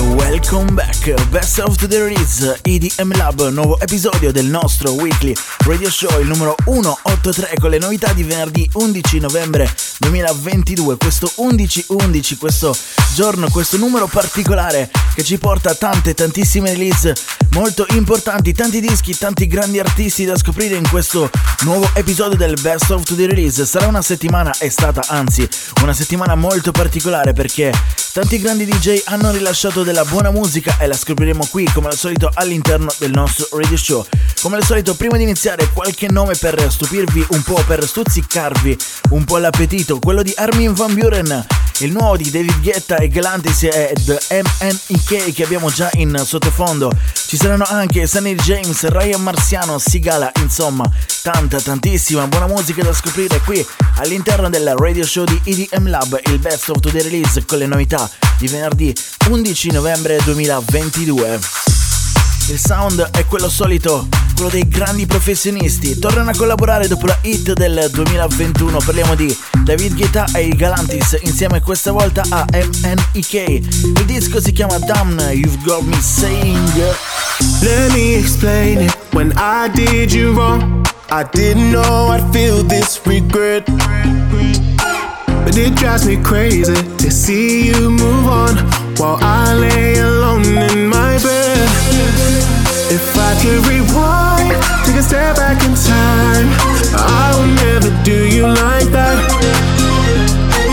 welcome back. Best of the Release EDM Lab, nuovo episodio del nostro weekly radio show, il numero 183 con le novità di venerdì 11 novembre 2022. Questo 11-11, questo giorno, questo numero particolare che ci porta a tante, tantissime release molto importanti, tanti dischi, tanti grandi artisti da scoprire in questo nuovo episodio del Best of the Release. Sarà una settimana, è stata anzi una settimana molto particolare perché tanti grandi DJ hanno rilasciato della buona musica e la scopriremo qui come al solito all'interno del nostro radio show. Come al solito prima di iniziare qualche nome per stupirvi un po', per stuzzicarvi un po' l'appetito, quello di Armin Van Buren, il nuovo di David Guetta e Galantis ed MNEK che abbiamo già in sottofondo. Ci saranno anche Sunny James, Ryan Marciano, Sigala, insomma, tanta tantissima buona musica da scoprire qui all'interno del radio show di EDM Lab, il best of the release con le novità di venerdì 11 novembre 2022. Il sound è quello solito, quello dei grandi professionisti. Tornano a collaborare dopo la hit del 2021. Parliamo di David Guetta e i Galantis insieme questa volta a MNEK. Il disco si chiama Damn, You've Got Me Saying. Let me explain it. When I did you wrong, I didn't know I'd feel this regret. But it drives me crazy to see you move on while I lay alone in my. If I could rewind, take a step back in time, I would never do you like that.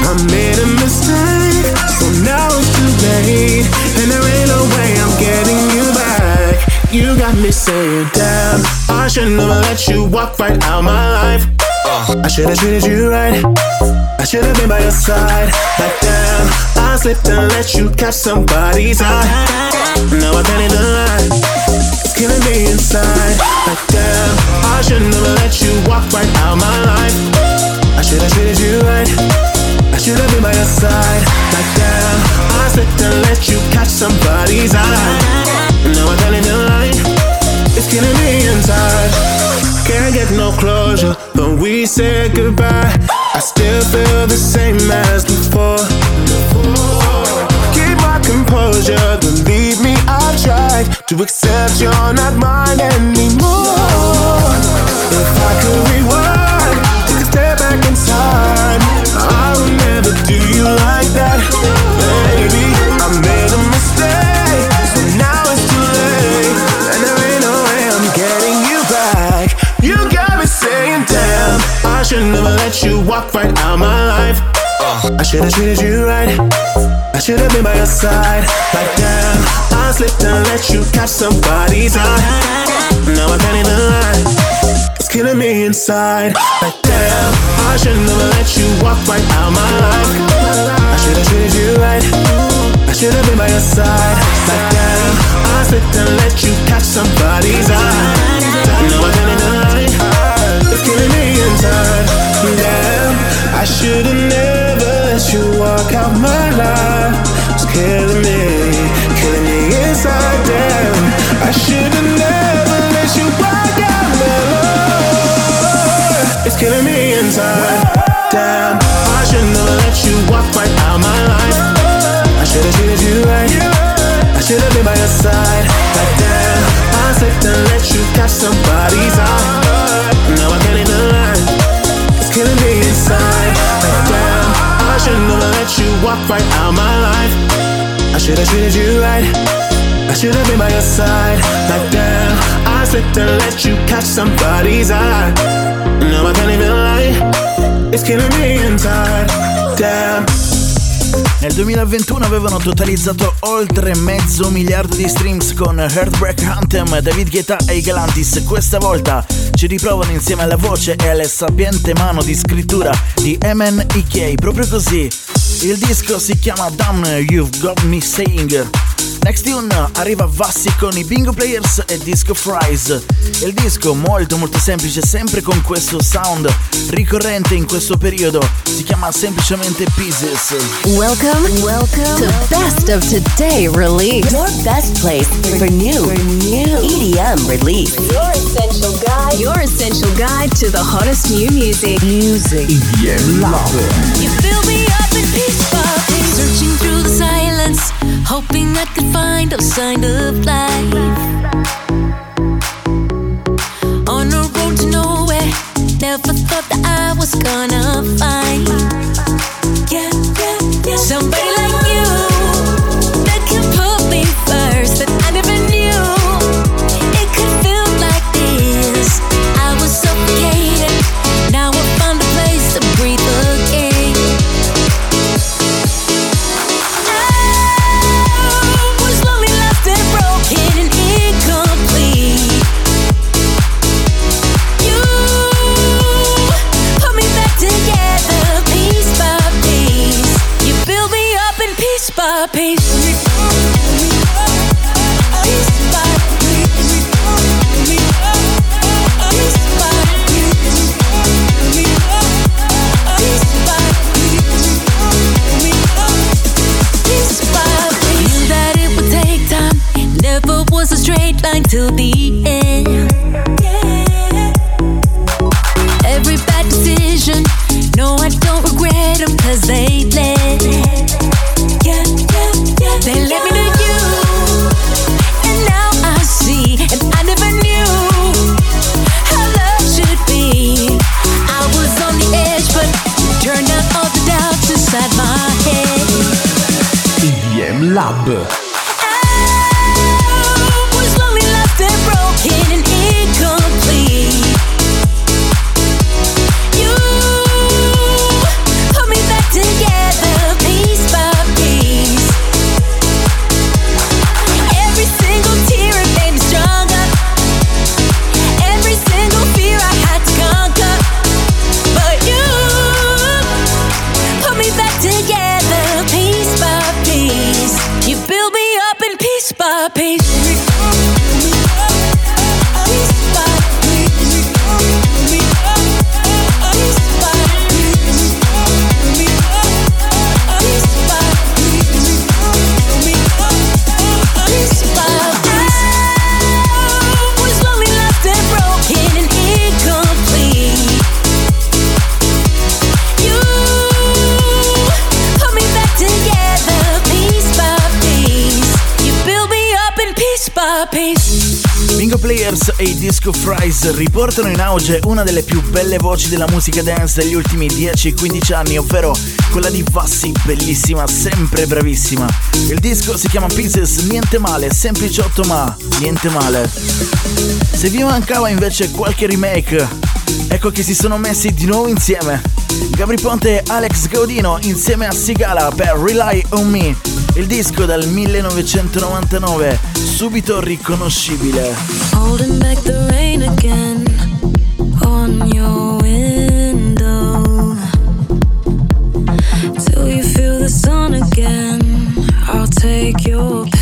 I made a mistake, so now it's too late, and there ain't no way I'm getting you back. You got me saying, damn, I should never let you walk right out my life. Uh. I should've treated you right. I should've been by your side. Like damn, slipped and let you catch somebody's eye. Now I can't lie. It's killing me inside. Like damn, I should never let you walk right out my life. I should've treated you right. I should've been by your side. Like damn, I slipped and let you catch somebody's eye. Now I can't lie. It's killing me inside. Can't get no closure when we say goodbye. I still feel the same as before. Keep my composure, believe me, I've tried to accept you're not mine anymore. If I could rewind, take a step back in time, I would never do you like that, baby. I made a mistake, so now it's too late, and there ain't no way I'm getting you back. You got me saying, damn, I should never let you walk right out my life. I should've treated you right. I should've been by your side. Like damn, I slipped and let you catch somebody's eye. Now I can't even lie. It's killing me inside. Like damn, I should never let you walk right out my life. I should've treated you right. I should've been by your side. Like damn, I slipped and let you catch somebody's eye. Damn, I should never let you walk right out my life. I should've treated you right. I should've been by your side. Like damn, I slipped and let you catch somebody's eye. Now I can't even lie. It's killing me inside. Like damn, I should never let you walk right out my life. I should've treated you right. I should've been by your side. Like damn, I slipped and let you catch somebody's eye. Now I can't even lie. It's killing me inside. Damn. Nel 2021 avevano totalizzato oltre mezzo miliardo di streams con Heartbreak Anthem, David Guetta e Galantis. Questa volta ci riprovano insieme alla voce e alle sapiente mano di scrittura di MNEK. Proprio così Il disco si chiama Damn You've Got Me Saying. Next Tune arriva Vassi con i Bingo Players e Disco Fries. Il disco molto molto semplice, sempre con questo sound ricorrente in questo periodo, si chiama semplicemente Pieces. Welcome, welcome to Best of Today Release. Your best place for new, for new EDM release. Your essential guide. Your essential guide to the hottest new music. Music. EDM Love. You fill me up in peace, hoping I could find a sign of life. On a road to nowhere, never thought that I was gonna find. Yeah, yeah, yeah. Somebody Lab. peace. Players e i Disco Fries riportano in auge una delle più belle voci della musica dance degli ultimi 10-15 anni, ovvero quella di Vassi, bellissima, sempre bravissima. Il disco si chiama Pieces, niente male, sempliciotto ma niente male. Se vi mancava invece qualche remake, ecco che si sono messi di nuovo insieme. Gabri Ponte e Alex Gaudino insieme a Sigala per Rely on Me, il disco dal 1999, subito riconoscibile. Holding back the rain again on your window. Till you feel the sun again, I'll take your pain.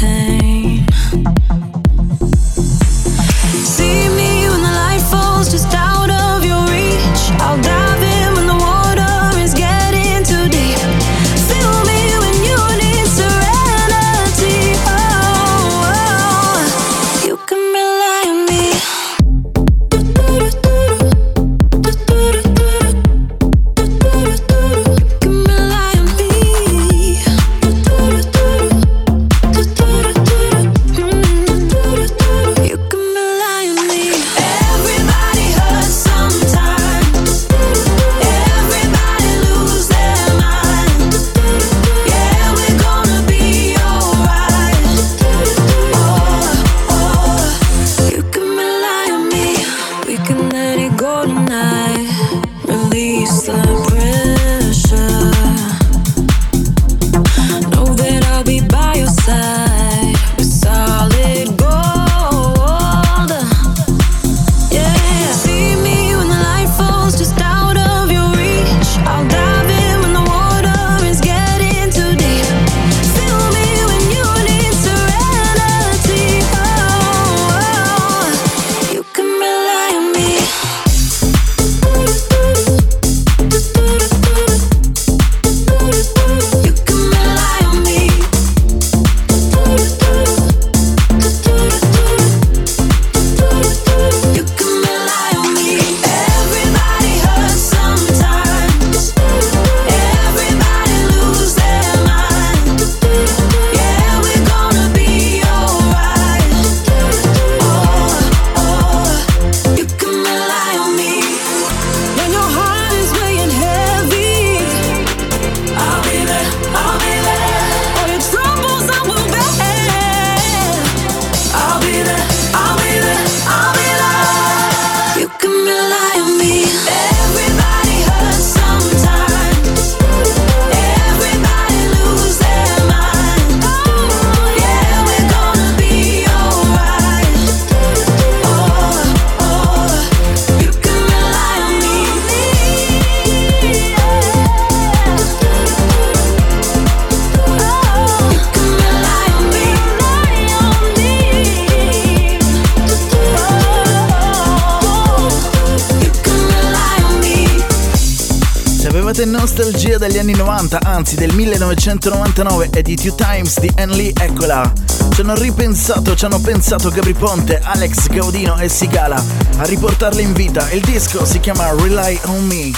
Cercate nostalgia degli anni 90, anzi del 1999 e di Two Times di Anne Lee, eccola. Ci hanno ripensato, ci hanno pensato Gabri Ponte, Alex Gaudino e Sigala a riportarle in vita. Il disco si chiama Rely on Me.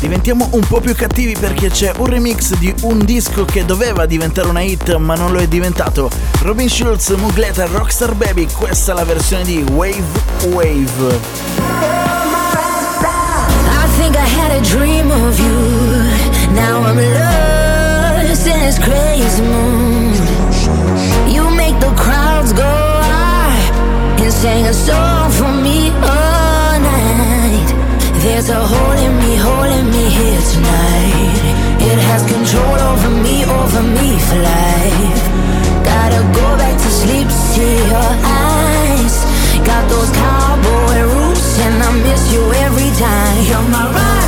Diventiamo un po' più cattivi perché c'è un remix di un disco che doveva diventare una hit ma non lo è diventato. Robin Schulz, Mugleta, Rockstar Baby, questa è la versione di Wave Wave. Think I had a dream of you. Now I'm lost in this crazy mood. You make the crowds go high and sing a song for me all night. There's a hole in me, hole in me here tonight. It has control over me, over me for life. Gotta go back to sleep see your eyes. Got those cowboy roots and I miss you every time. You're my rock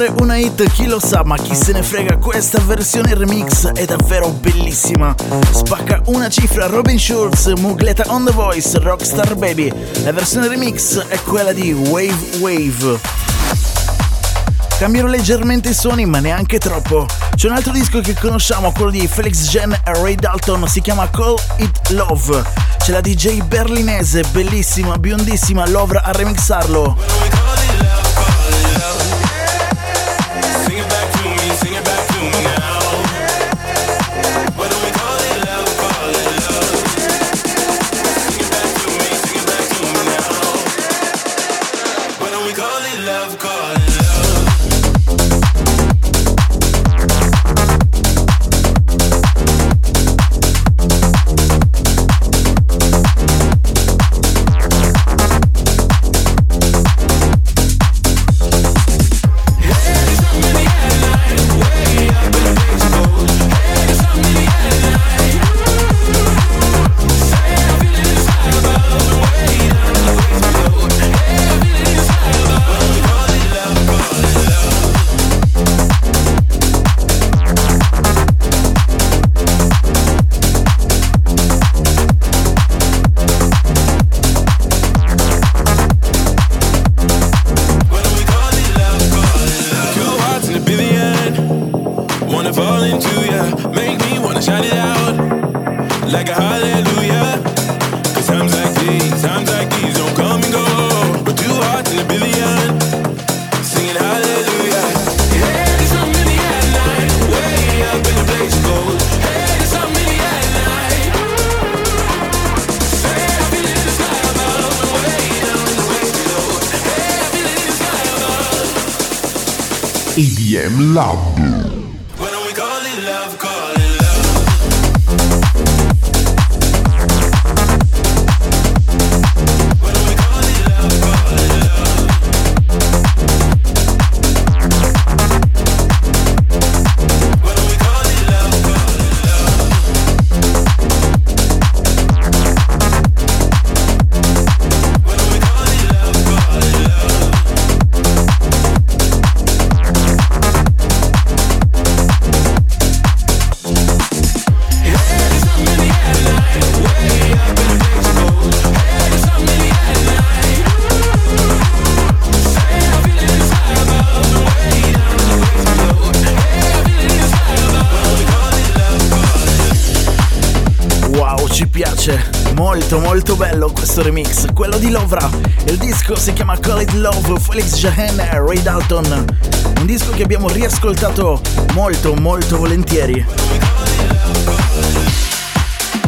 Diventare una hit, chi lo sa, ma chi se ne frega, questa versione remix è davvero bellissima. Spacca una cifra Robin Schulz, Mugleta on the Voice, Rockstar Baby. La versione remix è quella di Wave Wave. Cambiano leggermente i suoni, ma neanche troppo. C'è un altro disco che conosciamo, quello di Felix Jen e Ray Dalton, si chiama Call It Love. C'è la DJ berlinese, bellissima, biondissima, Lovra a remixarlo. Love, Felix Jahen e Ray Dalton. Un disco che abbiamo riascoltato molto molto volentieri.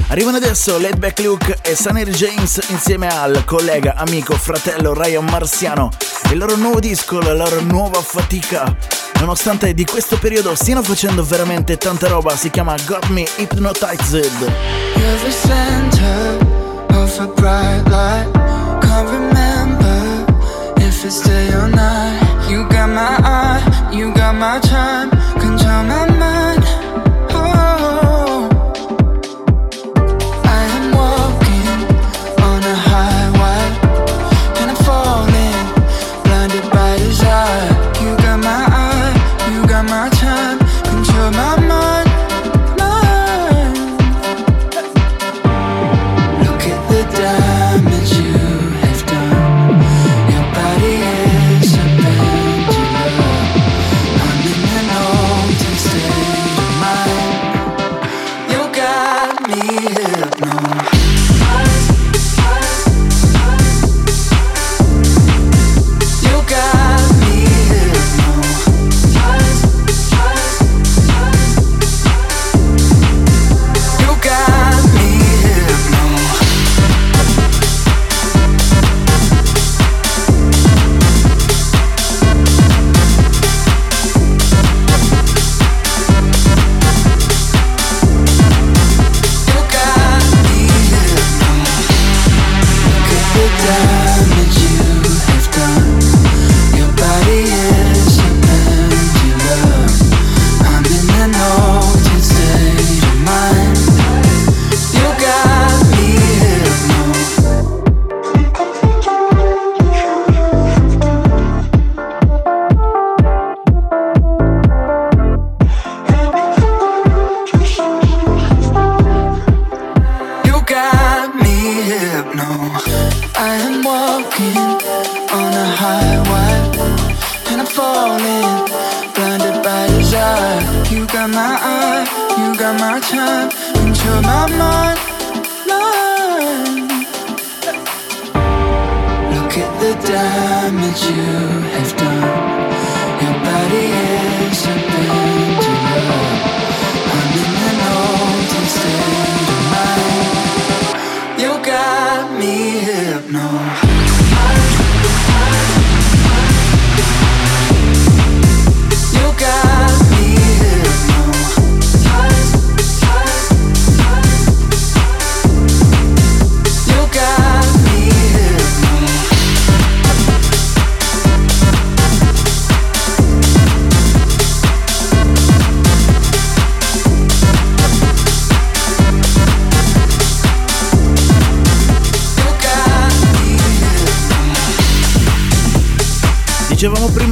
Arrivano adesso Laidback Luke e Sunny James insieme al collega, amico, fratello Ryan Marciano. Il loro nuovo disco, la loro nuova fatica. Nonostante di questo periodo stiano facendo veramente tanta roba, si chiama Got Me Hypnotized. The center if it's day or night. You got my eye, you got my time, control my you got my eye, you got my time into my mind Look at the damage you have done. Your body is a got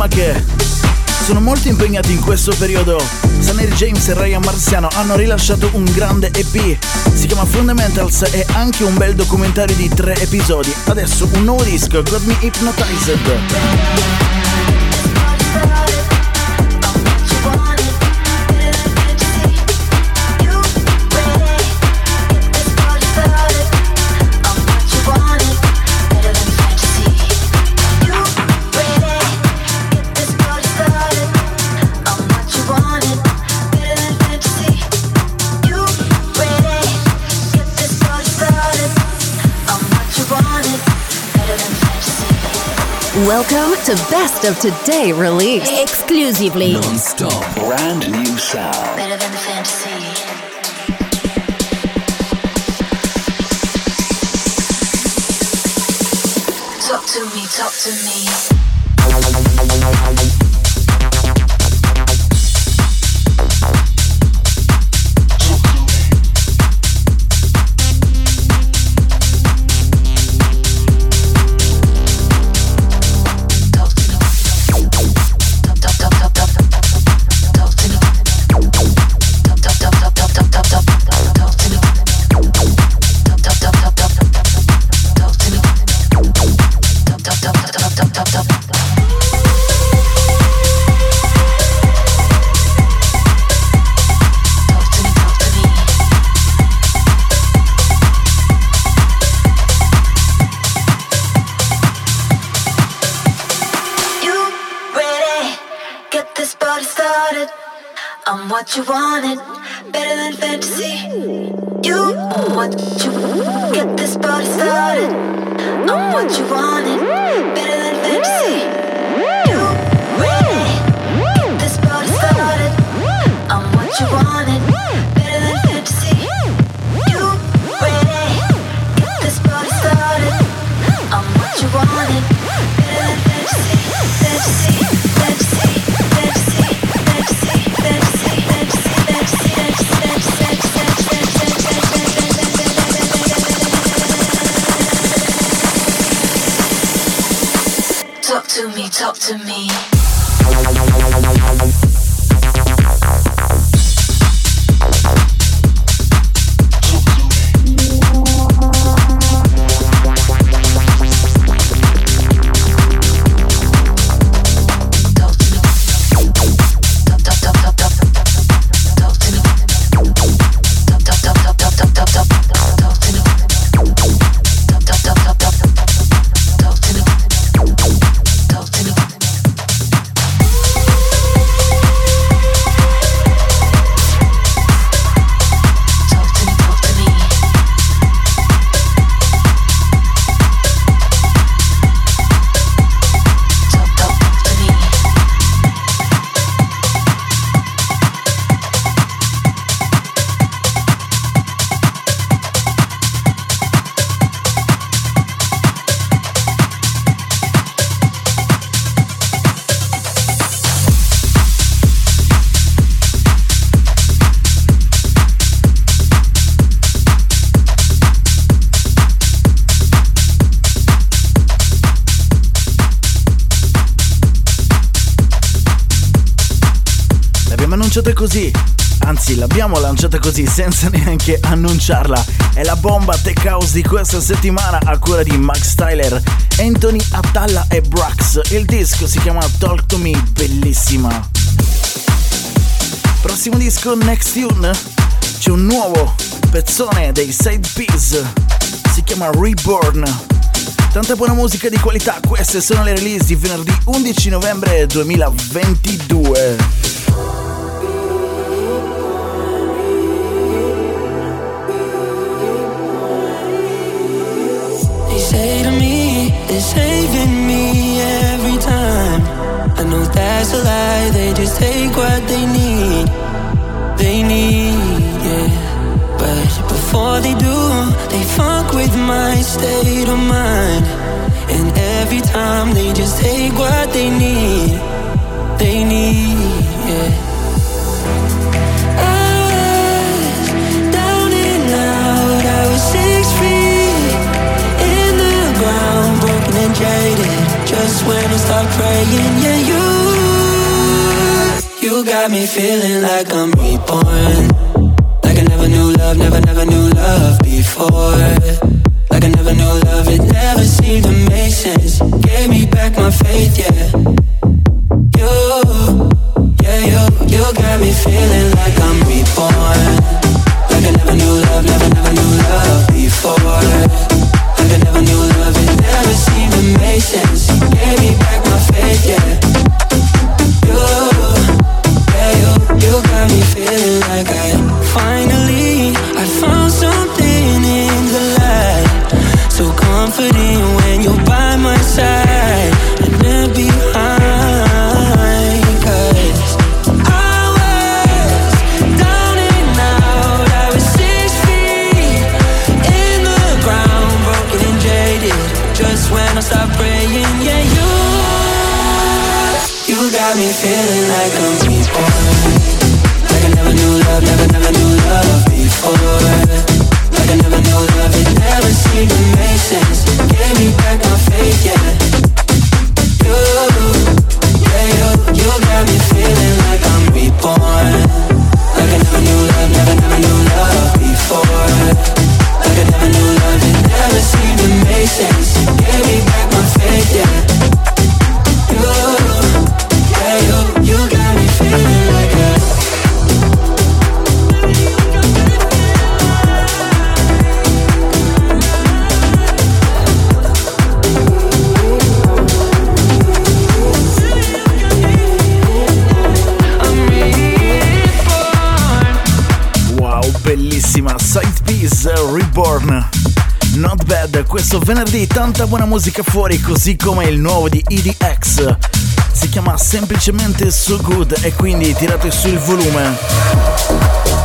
Prima che sono molto impegnati in questo periodo. Saneri James e Ryan Marciano hanno rilasciato un grande EP, si chiama Fundamentals e anche un bel documentario di tre episodi. Adesso un nuovo disco, Got Me Hypnotized. Welcome to Best of Today Release. Exclusively. Non-stop. Brand new sound. Better than the fantasy. Talk to me, talk to me. What you wanted, talk to me. Lanciata così senza neanche annunciarla. È la bomba tech house di questa settimana a cura di Max Tyler, Anthony Attalla e Brax. Il disco si chiama Talk to Me, bellissima. Prossimo disco, Next Tune, c'è un nuovo pezzone dei Side Peas, si chiama Reborn. Tanta buona musica di qualità, queste sono le release di venerdì 11 novembre 2022. Saving me every time. I know that's a lie, they just take what they need. They need, yeah. But before they do, they fuck with my state of mind. And every time they just take what they need. They need, yeah. Just when I start praying, yeah, you, you got me feeling like I'm reborn. Like I never knew love, never, never knew love before. Like I never knew love, it never seemed to make sense. Gave me back my faith, yeah. You, yeah, you, you got me feeling like I'm reborn. Like I never knew love, never, never knew love before patience. She gave me like I never knew love, never, never knew love before. Like I never knew love, it never seemed questo venerdì tanta buona musica fuori, così come il nuovo di EDX. Si chiama semplicemente So Good e quindi tirate su il volume.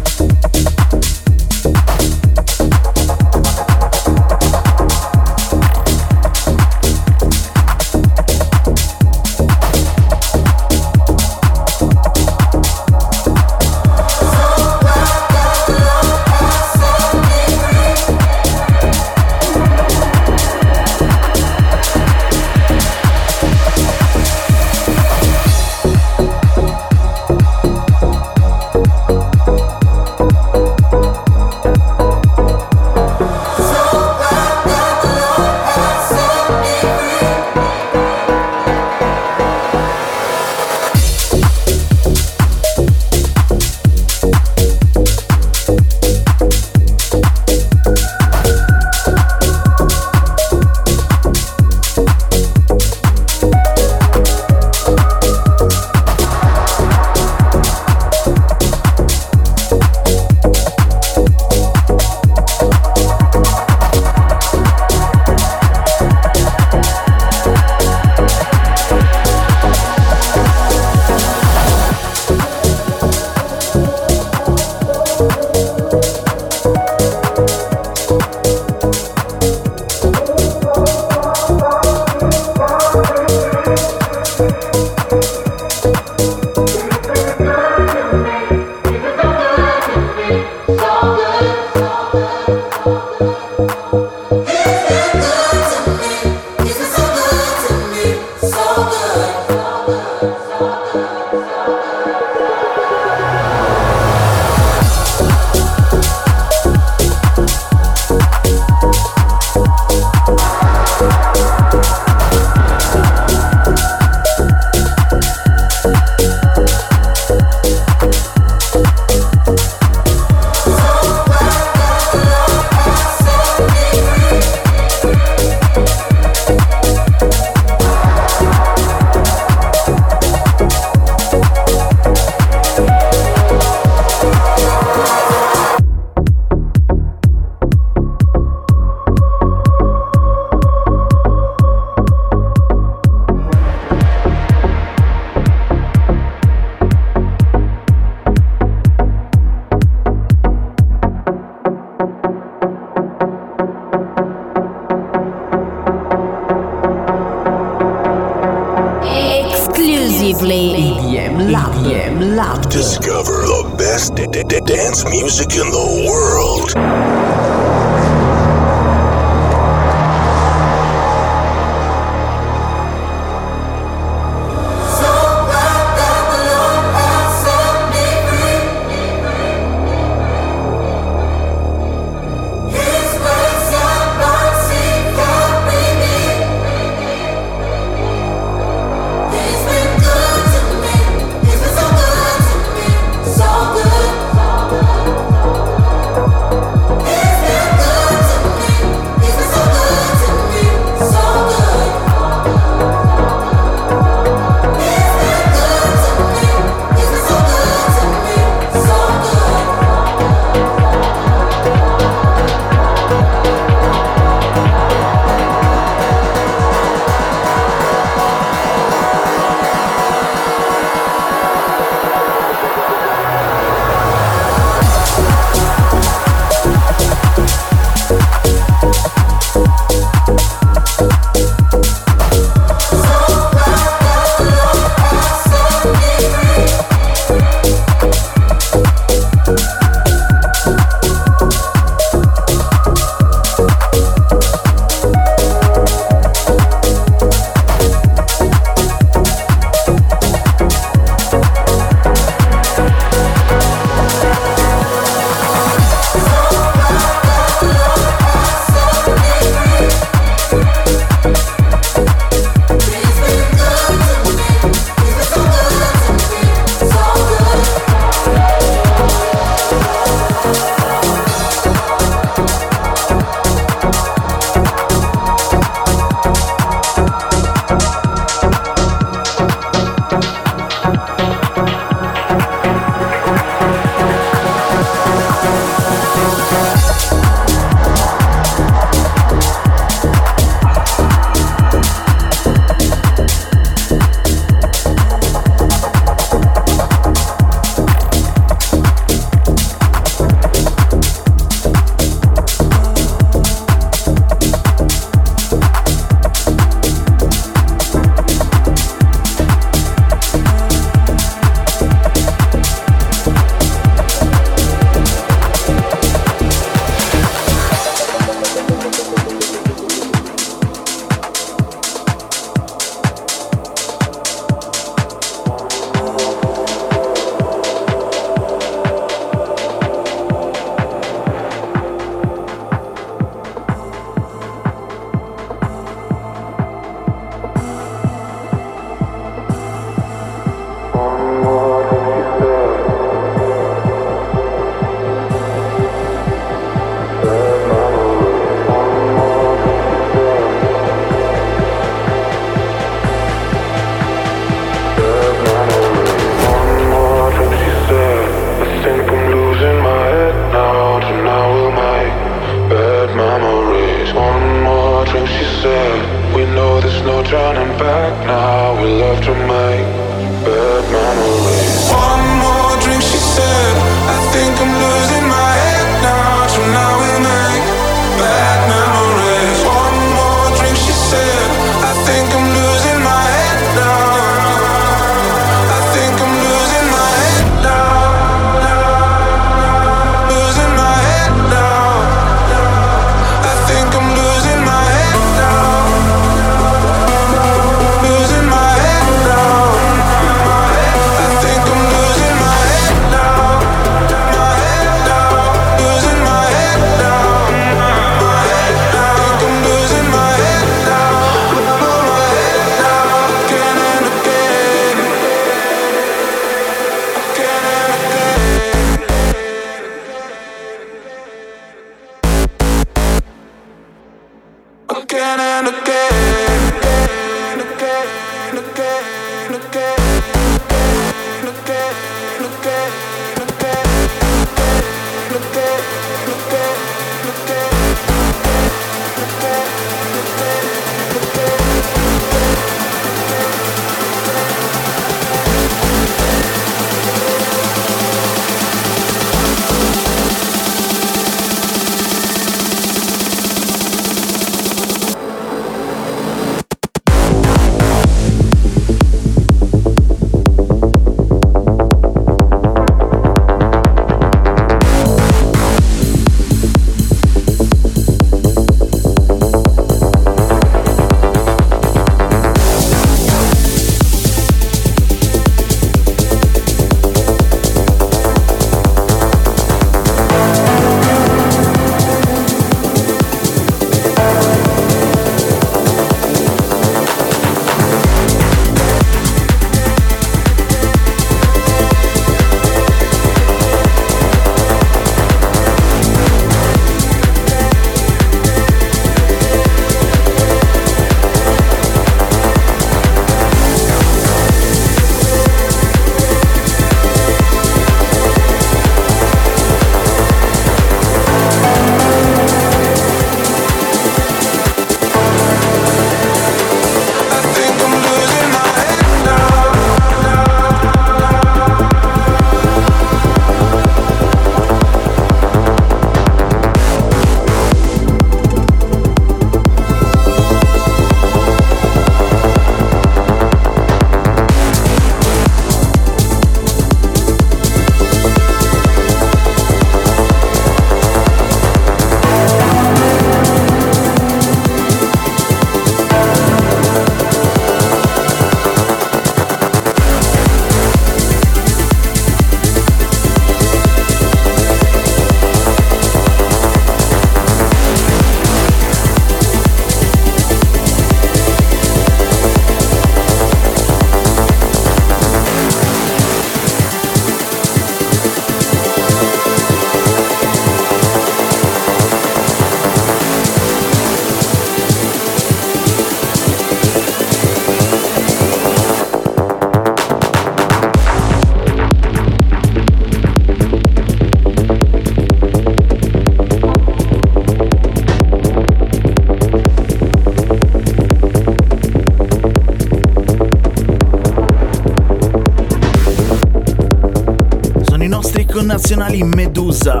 Connazionali Medusa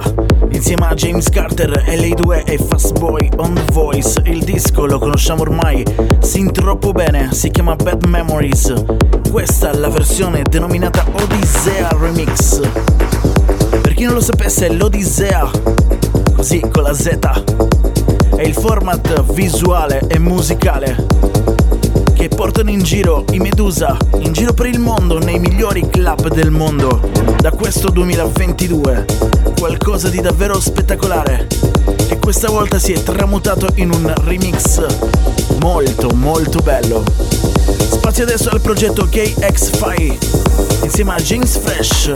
insieme a James Carter, LA2 e Fastboy on the Voice. Il disco lo conosciamo ormai sin troppo bene, si chiama Bad Memories. Questa è la versione denominata Odissea Remix. Per chi non lo sapesse, l'Odissea, così con la Z, è il format visuale e musicale portano in giro i Medusa, in giro per il mondo, nei migliori club del mondo, da questo 2022. Qualcosa di davvero spettacolare, che questa volta si è tramutato in un remix molto molto bello. Spazio adesso al progetto KX5 insieme a James Fresh.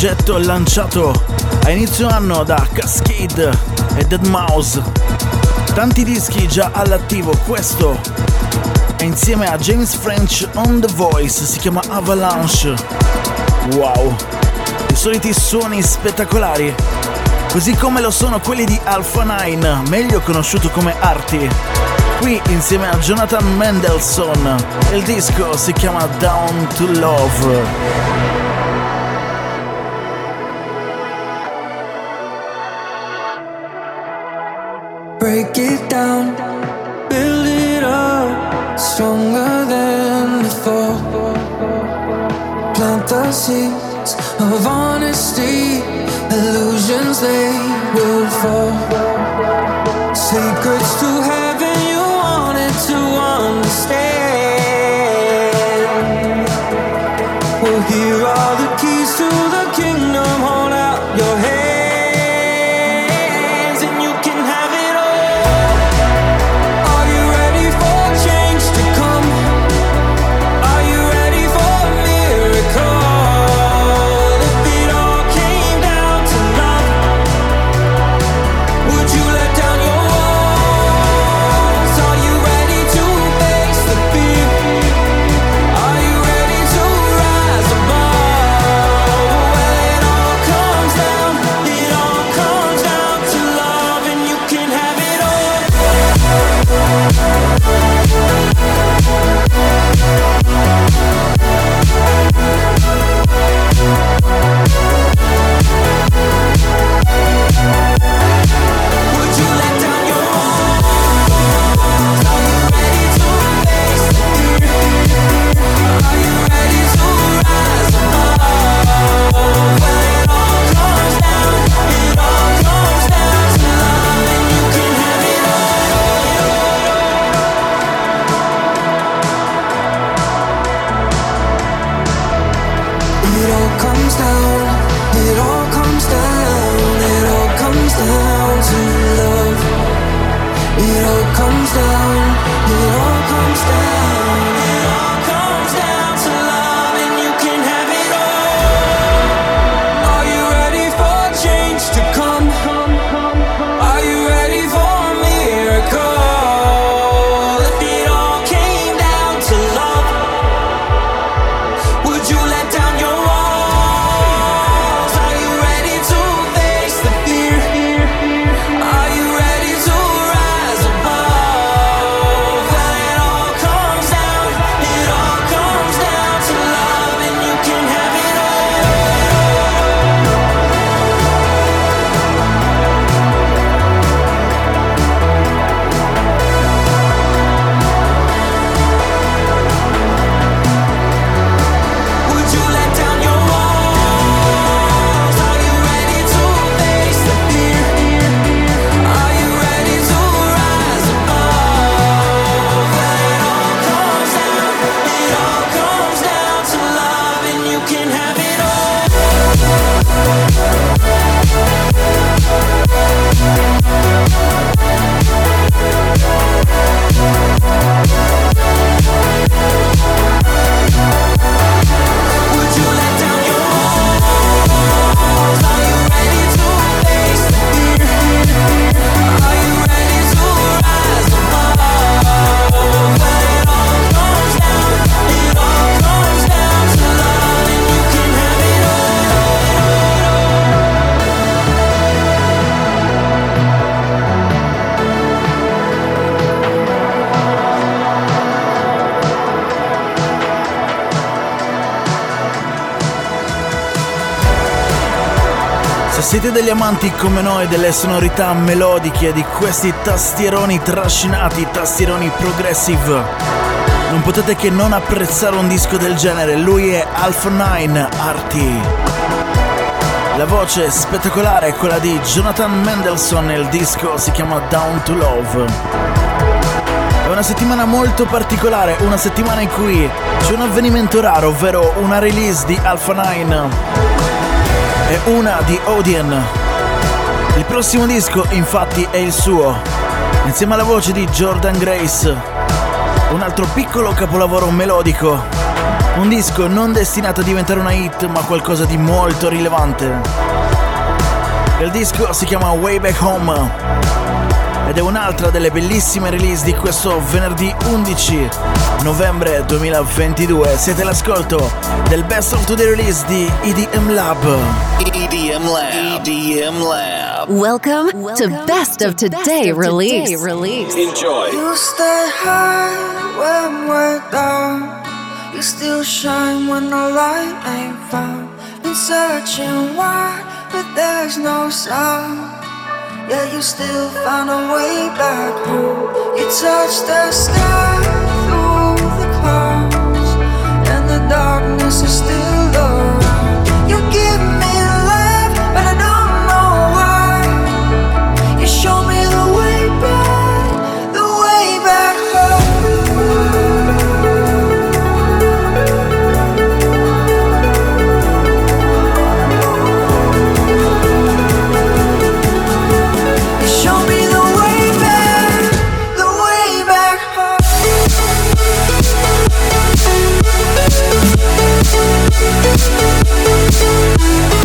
progetto lanciato a inizio anno da Cascade e Dead Mouse. Tanti dischi già all'attivo, questo è insieme a James French on The Voice, si chiama Avalanche. Wow, i soliti suoni spettacolari, così come lo sono quelli di Alpha 9, meglio conosciuto come Arti. Qui insieme a Jonathan Mendelssohn, il disco si chiama Down to Love. fantasies of honesty, illusions they will fall, secrets to hell. Siete degli amanti come noi delle sonorità melodiche di questi tastieroni trascinati, tastieroni progressive, non potete che non apprezzare un disco del genere. Lui è Alpha 9 Arti. La voce spettacolare è quella di Jonathan Mendelssohn e il disco si chiama Down to Love. È una settimana molto particolare, una settimana in cui c'è un avvenimento raro, ovvero una release di Alpha 9 e una di Odin. Il prossimo disco infatti è il suo, insieme alla voce di Jordan Grace, un altro piccolo capolavoro melodico, un disco non destinato a diventare una hit ma qualcosa di molto rilevante. Il disco si chiama Way Back Home ed è un'altra delle bellissime release di questo venerdì 11 novembre 2022. Siete all'ascolto del Best of Today release di EDM Lab. EDM Lab. EDM Lab. Welcome, to Best of Today release. Enjoy. You stay high when we're down. You still shine when the light ain't found. Been searching wide, but there's no sound. Yeah, you still find a way back home. You touch the sky through the clouds, and the darkness is still You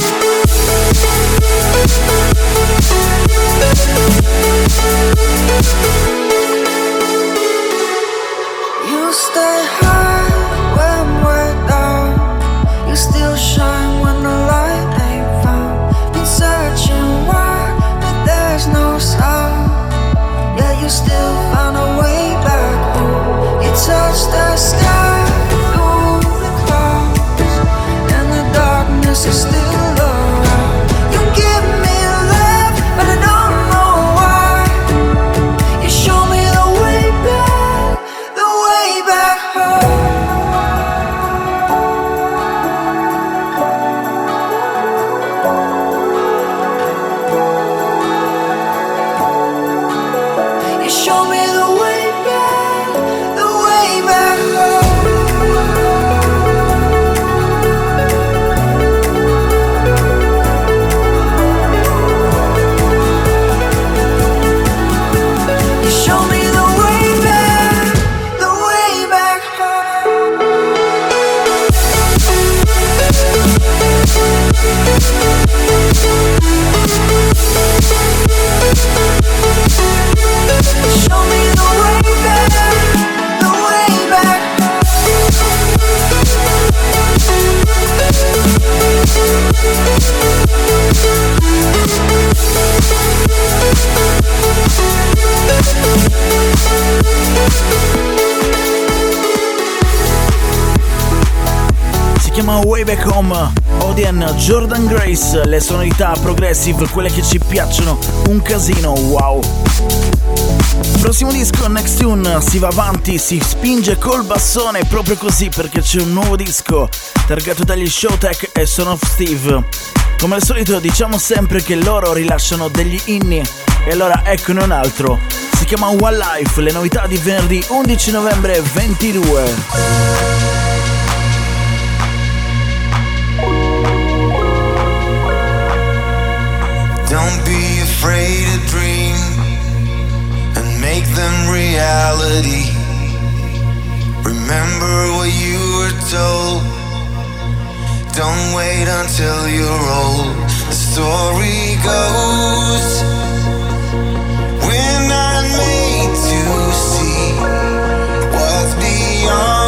sonorità progressive, quelle che ci piacciono, un casino, wow. Prossimo disco, Next Tune, si va avanti, si spinge col bassone proprio così perché c'è un nuovo disco targato dagli Showtech e Son of Steve. Come al solito diciamo sempre che loro rilasciano degli inni e allora eccone un altro. Si chiama One Life, le novità di venerdì 11 novembre 22. Don't be afraid to dream and make them reality. Remember what you were told. Don't wait until you're old. The story goes we're not made to see what's beyond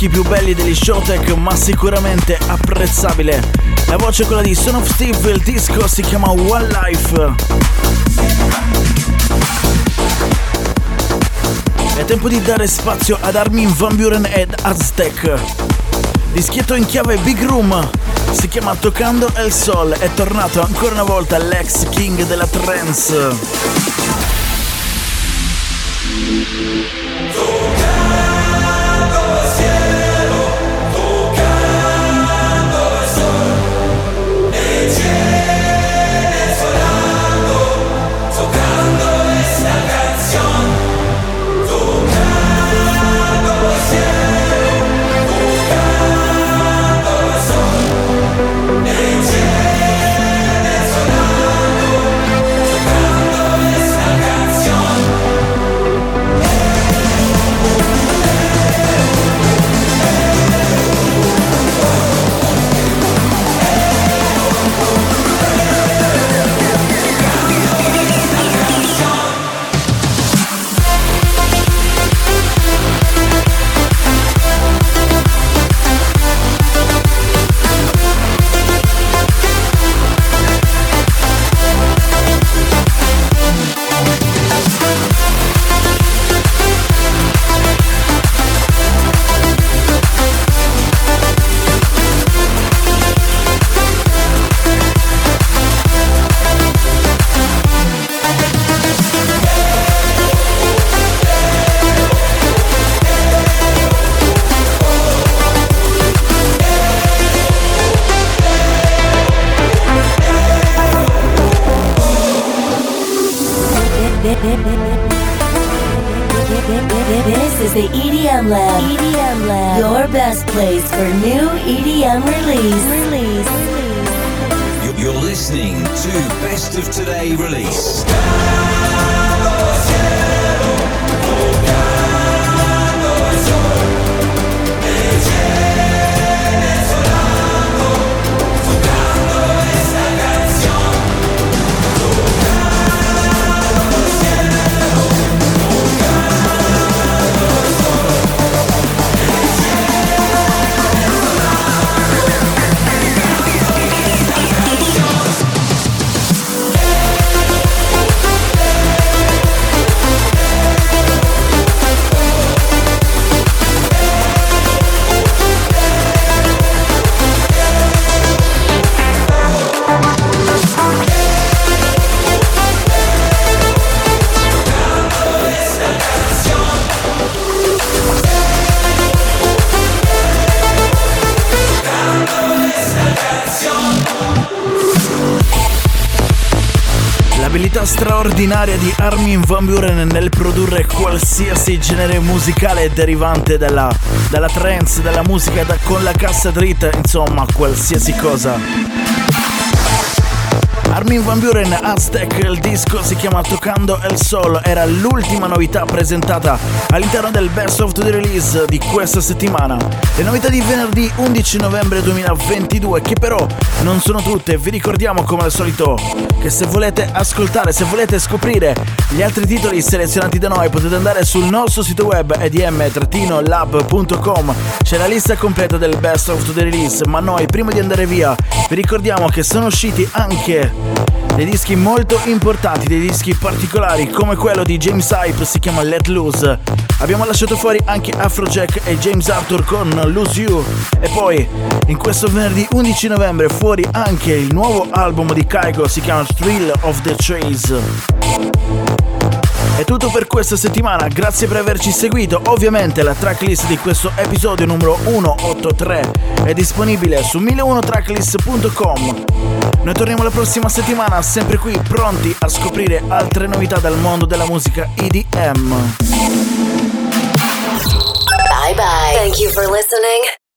dischi più belli degli Showtech, ma sicuramente apprezzabile. La voce è quella di Son of Steve, il disco si chiama One Life. È tempo di dare spazio ad Armin Van Buren ed Aztec. Dischietto in chiave Big Room. Si chiama Toccando El Sol. È tornato ancora una volta l'ex king della trance. Straordinaria di Armin Van Buren nel produrre qualsiasi genere musicale derivante dalla, dalla trance, dalla musica da- con la cassa dritta, insomma, qualsiasi cosa. Armin Van Buren Aztec, il disco si chiama Toccando El Sol, era l'ultima novità presentata all'interno del Best of the Release di questa settimana. Le novità di venerdì 11 novembre 2022 che però non sono tutte, vi ricordiamo come al solito che se volete ascoltare, se volete scoprire gli altri titoli selezionati da noi potete andare sul nostro sito web edm-lab.com, c'è la lista completa del Best of the Release, ma noi prima di andare via vi ricordiamo che sono usciti anche dei dischi molto importanti, dei dischi particolari come quello di James Hype, si chiama Let Loose. Abbiamo lasciato fuori anche Afrojack e James Arthur con Lose You e poi in questo venerdì 11 novembre fuori anche il nuovo album di Kaigo, si chiama Thrill of the Chase. È tutto per questa settimana, grazie per averci seguito. Ovviamente la tracklist di questo episodio numero 183 è disponibile su 1001tracklist.com. Noi torniamo la prossima settimana, sempre qui, pronti a scoprire altre novità dal mondo della musica EDM. Bye bye. Thank you for listening.